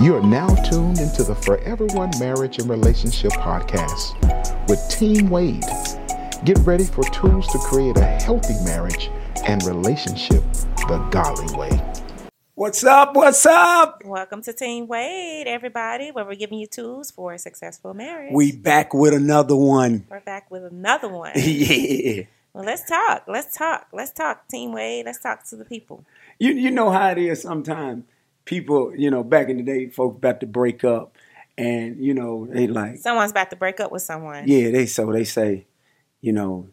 You are now tuned into the Forever One Marriage and Relationship podcast with Team Wade. Get ready for tools to create a healthy marriage and relationship the golly way. What's up? What's up? Welcome to Team Wade, everybody, where we're giving you tools for a successful marriage. We back with another one. We're back with another one. yeah. Well, let's talk. Let's talk. Let's talk, Team Wade. Let's talk to the people. You you know how it is sometimes. People, you know, back in the day, folks about to break up and, you know, they like Someone's about to break up with someone. Yeah, they so they say, you know,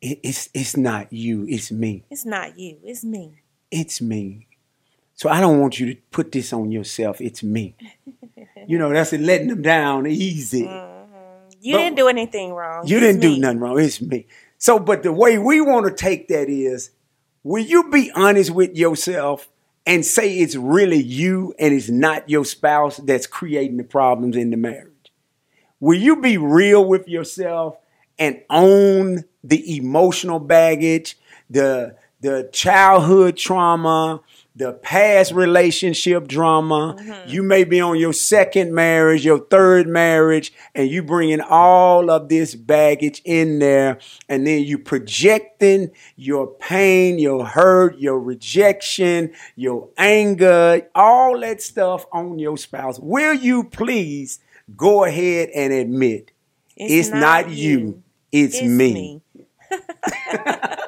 it, it's it's not you, it's me. It's not you. It's me. It's me. So I don't want you to put this on yourself. It's me. you know, that's it, letting them down easy. Mm-hmm. You But- didn't do anything wrong. You It's didn't do nothing wrong. It's me. So, but the way we want to take that is, will you be honest with yourself and say it's really you and it's not your spouse that's creating the problems in the marriage? Will you be real with yourself and own the emotional baggage, the the childhood trauma, the past relationship drama? Mm-hmm. You may be on your second marriage, your third marriage, and you bringing all of this baggage in there, and then you projecting your pain, your hurt, your rejection, your anger, all that stuff on your spouse. Will you please go ahead and admit it's, not, you, it's, It's me.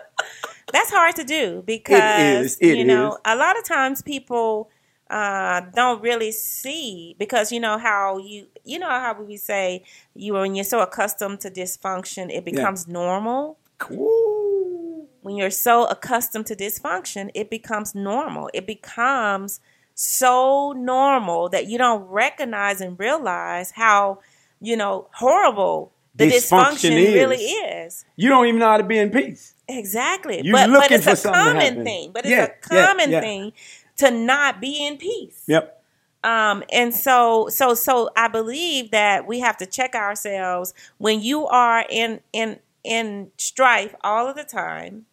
That's hard to do because is. It you know is. a lot of times people uh, don't really see because you know how you you know how we say you when you're so accustomed to dysfunction it becomes normal. Ooh. When you're so accustomed to dysfunction, it becomes normal. It becomes so normal that you don't recognize and realize how you know horrible the Dysfunction dysfunction is. really is. You don't even know how to be in peace. Exactly. You but but it's for a something common thing. But it's Yeah, a yeah, common yeah. thing to not be in peace. Yep. Um and so so so I believe that we have to check ourselves when you are in in in strife all of the time.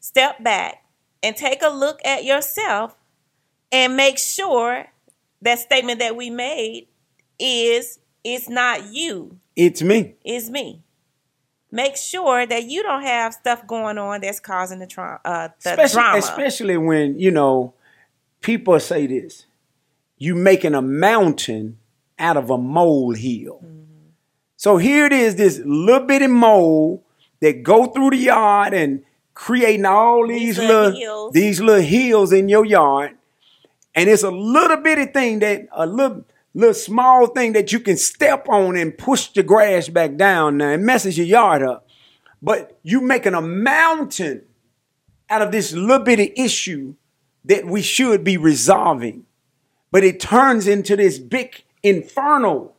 Step back and take a look at yourself and make sure that statement that we made is it's not you It's me. It's me. Make sure that you don't have stuff going on that's causing the, tra- uh, the especially, drama. especially when, you know, people say this. You making a mountain out of a molehill. Mm-hmm. So here it is, this little bitty mole that go through the yard and creating all these, These little little hills. these little hills in your yard. And it's a little bitty thing that a little little small thing that you can step on and push the grass back down now and messes your yard up. But you making a mountain out of this little bitty issue that we should be resolving. But it turns into this big inferno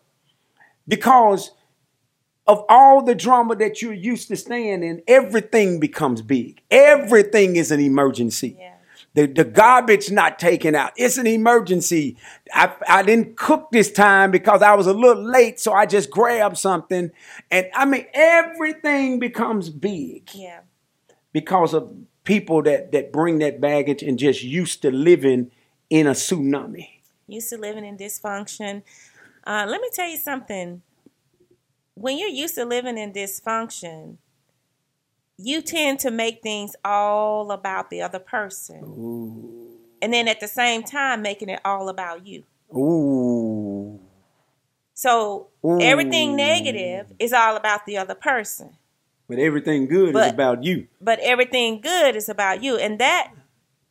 because of all the drama that you're used to staying in, everything becomes big. Everything is an emergency. Yeah. The, the garbage not taken out. It's an emergency. I, I didn't cook this time because I was a little late, so I just grabbed something. And I mean, everything becomes big yeah. because of people that, that bring that baggage and just used to living in a tsunami. Used to living in dysfunction. Uh, let me tell you something. When you're used to living in dysfunction, you tend to make things all about the other person. And then at the same time, making it all about you. Ooh. So Ooh. everything negative is all about the other person. But everything good is about you. but everything good is about you and that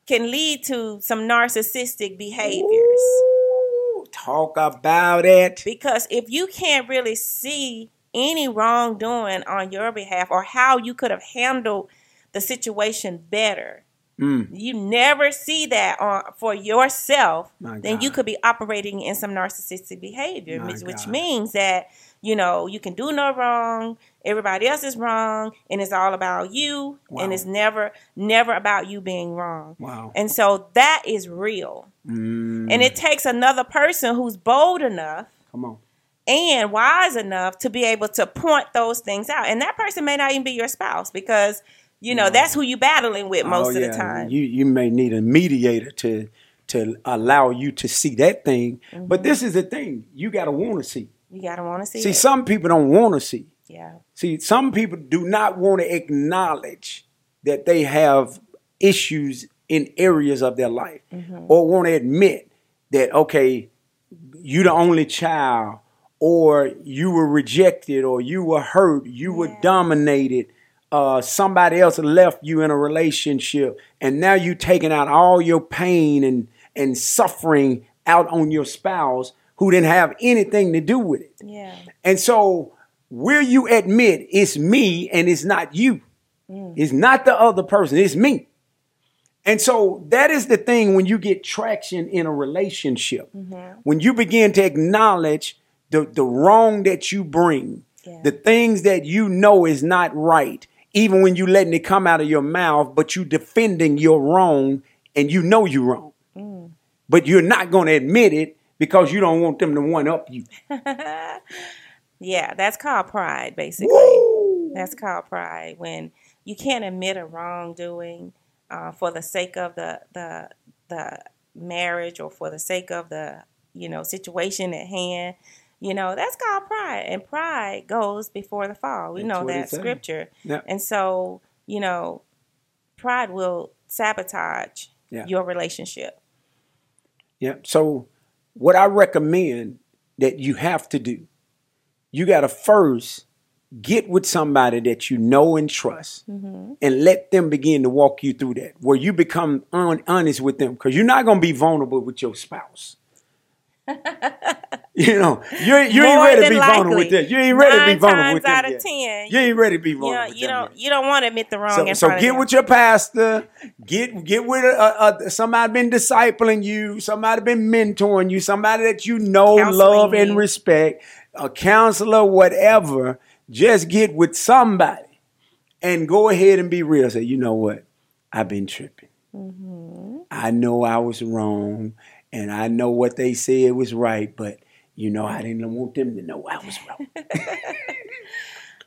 can lead to some narcissistic behaviors Ooh, talk about it. because if you can't really see any wrongdoing on your behalf or how you could have handled the situation better Mm. you never see that on, for yourself then you could be operating in some narcissistic behavior My which, means that you know you can do no wrong everybody else is wrong and it's all about you Wow. and it's never never about you being wrong Wow. and so that is real Mm. and it takes another person who's bold enough Come on. And wise enough to be able to point those things out and that person may not even be your spouse because you know that's who you're battling with most Oh, of the time You you may need a mediator to to allow you to see that thing. Mm-hmm. But this is the thing you got to want to see. You gotta want to see. See, it. some people don't want to see. yeah. See, some people do not want to acknowledge that they have issues in areas of their life or want to admit that, okay, you're the only child or you were rejected or you were hurt, you were dominated, uh, somebody else left you in a relationship and now you're taking out all your pain and, and suffering out on your spouse who didn't have anything to do with it. Yeah. And so, will you admit it's me and it's not you? It's not the other person, it's me. And so, that is the thing when you get traction in a relationship. When you begin to acknowledge the, the wrong that you bring, Yeah. the things that you know is not right, even when you letting it come out of your mouth, but you defending your wrong and you know you're wrong. But you're not going to admit it because you don't want them to one up you. Yeah, that's called pride, basically. Woo! That's called pride when you can't admit a wrongdoing uh, for the sake of the the the marriage or for the sake of the you know situation at hand. You know that's called pride, and pride goes before the fall. We That's know that scripture, Yeah. and so you know pride will sabotage Yeah. your relationship. Yeah. So, what I recommend that you have to do, you got to first get with somebody that you know and trust mm-hmm. and let them begin to walk you through that, where you become un- honest with them because you're not going to be vulnerable with your spouse. you know, you, ain't- you ain't ready to be vulnerable with them. You ain't ready to be vulnerable with them. out of yet. ten, You ain't ready to be You, vulnerable know, with you don't yet. you don't want to admit the wrong. So, so get with your pastor. Get get with a, a, somebody been discipling you. Somebody been mentoring you. Somebody that you know, Counseling love, and respect. A counselor, whatever. Just get with somebody and go ahead and be real. Say, you know what? I've been tripping. Mm-hmm. I know I was wrong, and I know what they said was right, but you know I didn't want them to know I was wrong.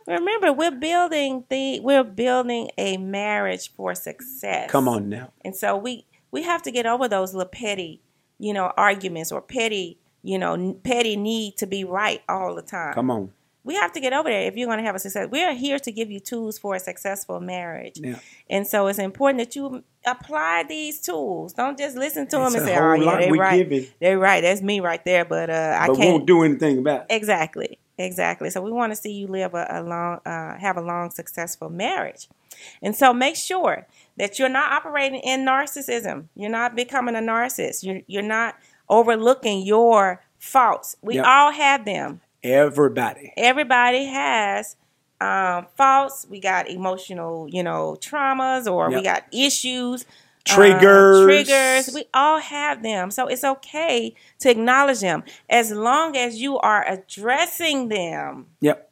Remember, we're building the we're building a marriage for success. Come on now. And so we we have to get over those little petty, you know, arguments or petty, you know, petty need to be right all the time. Come on. We have to get over there if you're going to have a success. We are here to give you tools for a successful marriage. Yeah. And so it's important that you apply these tools. Don't just listen to It's them and say, "Oh, yeah, they we're right. They're right. That's me right there." But uh, I But can't. won't do anything about it. Exactly, exactly. So we want to see you live a, a long, uh, have a long, successful marriage, and so make sure that you're not operating in narcissism. You're not becoming a narcissist. You're you're not overlooking your faults. We Yeah. all have them. Everybody. Everybody has um, faults. We got emotional, you know, traumas, or we got issues. uh, Triggers. triggers. We all have them. So it's okay to acknowledge them as long as you are addressing them Yep.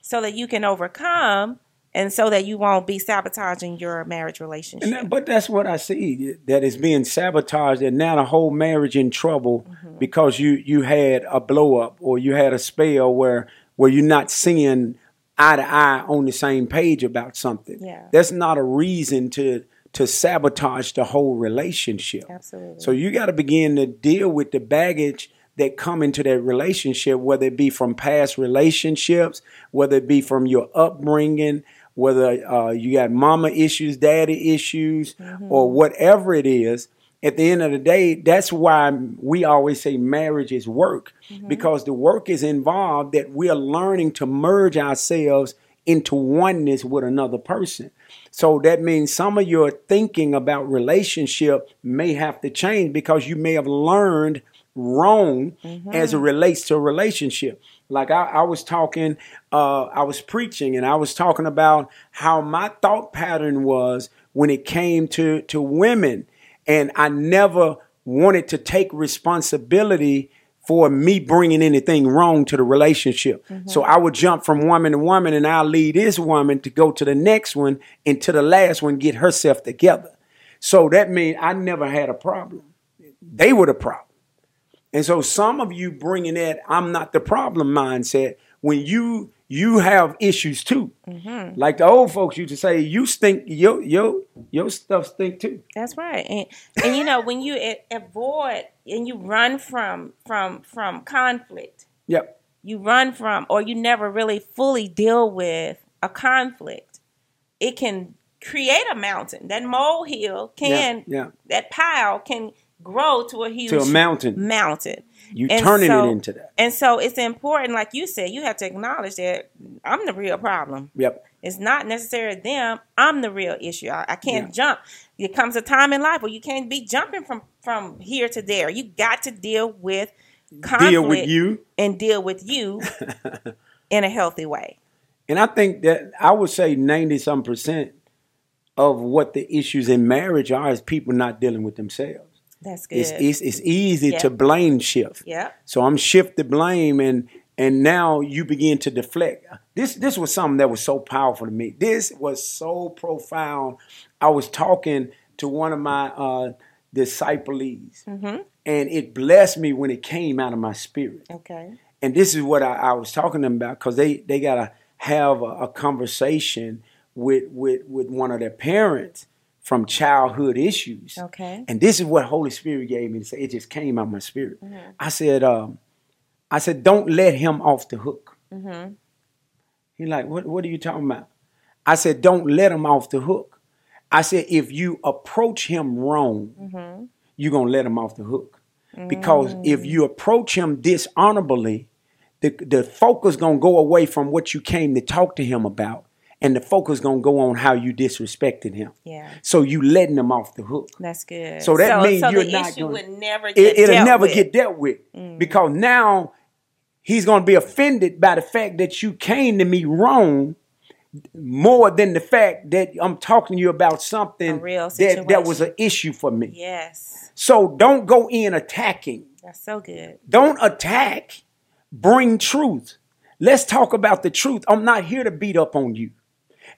so that you can overcome and so that you won't be sabotaging your marriage relationship. That, but that's what I see that is being sabotaged, and now the whole marriage in trouble Mm-hmm. because you you had a blow up or you had a spell where where you're not seeing eye to eye on the same page about something. Yeah. That's not a reason to to sabotage the whole relationship. Absolutely. So you got to begin to deal with the baggage that come into that relationship, whether it be from past relationships, whether it be from your upbringing, whether uh, you got mama issues, daddy issues, mm-hmm. or whatever it is. At the end of the day, that's why we always say marriage is work mm-hmm. because the work is involved that we are learning to merge ourselves into oneness with another person. So that means some of your thinking about relationship may have to change because you may have learned wrong mm-hmm. as it relates to a relationship. Like I, I was talking, uh, I was preaching and I was talking about how my thought pattern was when it came to, to women. And I never wanted to take responsibility for me bringing anything wrong to the relationship. So I would jump from woman to woman and I'll lead this woman to go to the next one and to the last one get herself together. So that means I never had a problem. They were the problem. And so some of you bringing that I'm not the problem mindset when you you have issues too. Mm-hmm. Like the old folks used to say, you stink, your your your stuff stink too. That's right. And and you know when you avoid and you run from from from conflict, Yep. you run from or you never really fully deal with a conflict, it can create a mountain. That molehill can yeah. that pile can grow to a huge To a mountain. mountain. You And turning so- it into that. And so it's important, like you said, you have to acknowledge that I'm the real problem. Yep. It's not necessarily them. I'm the real issue. I, I can't Yeah. jump. There comes a time in life where you can't be jumping from from here to there. You got to deal with conflict Deal with you. and deal with you in a healthy way. And I think that I would say 90 some percent of what the issues in marriage are is people not dealing with themselves. That's good. It's, it's, it's easy to blame shift. yeah. So I'm shift the blame and and now you begin to deflect. This this was something that was so powerful to me. This was so profound. I was talking to one of my uh disciples Mm-hmm. and it blessed me when it came out of my spirit. Okay. And this is what I, I was talking to them about because they, they gotta have a, a conversation with, with with one of their parents from childhood issues. Okay. And this is what Holy Spirit gave me to say. It just came out of my spirit. Mm-hmm. I said, um, I said, don't let him off the hook. Mm-hmm. He like, what, what are you talking about? I said, don't let him off the hook. I said, if you approach him wrong, Mm-hmm. you're gonna let him off the hook. Because if you approach him dishonorably, the the focus gonna go away from what you came to talk to him about, and the focus gonna go on how you disrespected him. Yeah. So you letting him off the hook. That's good. So that means so you're the not issue gonna- would never get It, it'll dealt never with. Mm. get dealt with because now he's going to be offended by the fact that you came to me wrong more than the fact that I'm talking to you about something real that, that was an issue for me. Yes. So don't go in attacking. That's so good. Don't attack. Bring truth. Let's talk about the truth. I'm not here to beat up on you.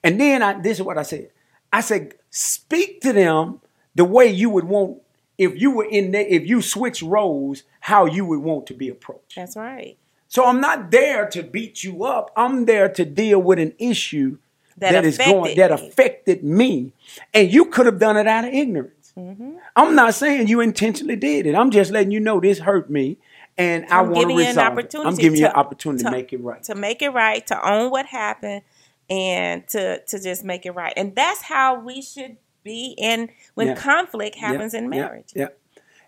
And then I, this is what I said. I said, speak to them the way you would want if you were in there, if you switch roles, how you would want to be approached. That's right. So I'm not there to beat you up. I'm there to deal with an issue That that is going that affected me. And you could have done it out of ignorance. Mm-hmm. I'm not saying you intentionally did it. I'm just letting you know this hurt me and I I'm want to giving you an resolve it. I'm opportunity giving you an opportunity to, to- make it right. to make it right, to own what happened, and to to just make it right. And that's how we should be in when Yeah. conflict happens Yeah, in yeah, marriage. Yeah.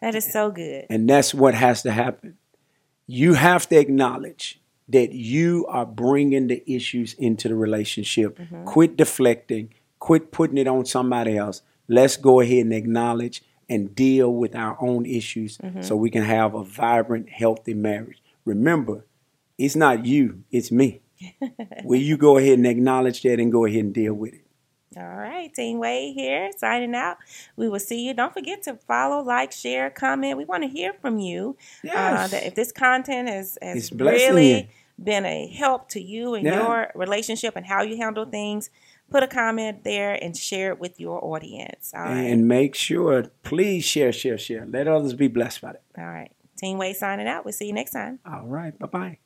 That is so good. And that's what has to happen. You have to acknowledge that you are bringing the issues into the relationship. Mm-hmm. Quit deflecting, quit putting it on somebody else. Let's go ahead and acknowledge and deal with our own issues Mm-hmm. so we can have a vibrant, healthy marriage. Remember, it's not you, it's me. Will you go ahead and acknowledge that and go ahead and deal with it? All right, Team Wade here signing out. We will see you. Don't forget to follow, like, share, comment. We want to hear from you. Uh, Yes. that if this content has, has really you. been a help to you in Yeah. your relationship and how you handle things, put a comment there and share it with your audience. All right. And make sure, please share, share, share. Let others be blessed by it. All right. Team Wade signing out. We'll see you next time. All right. Bye bye.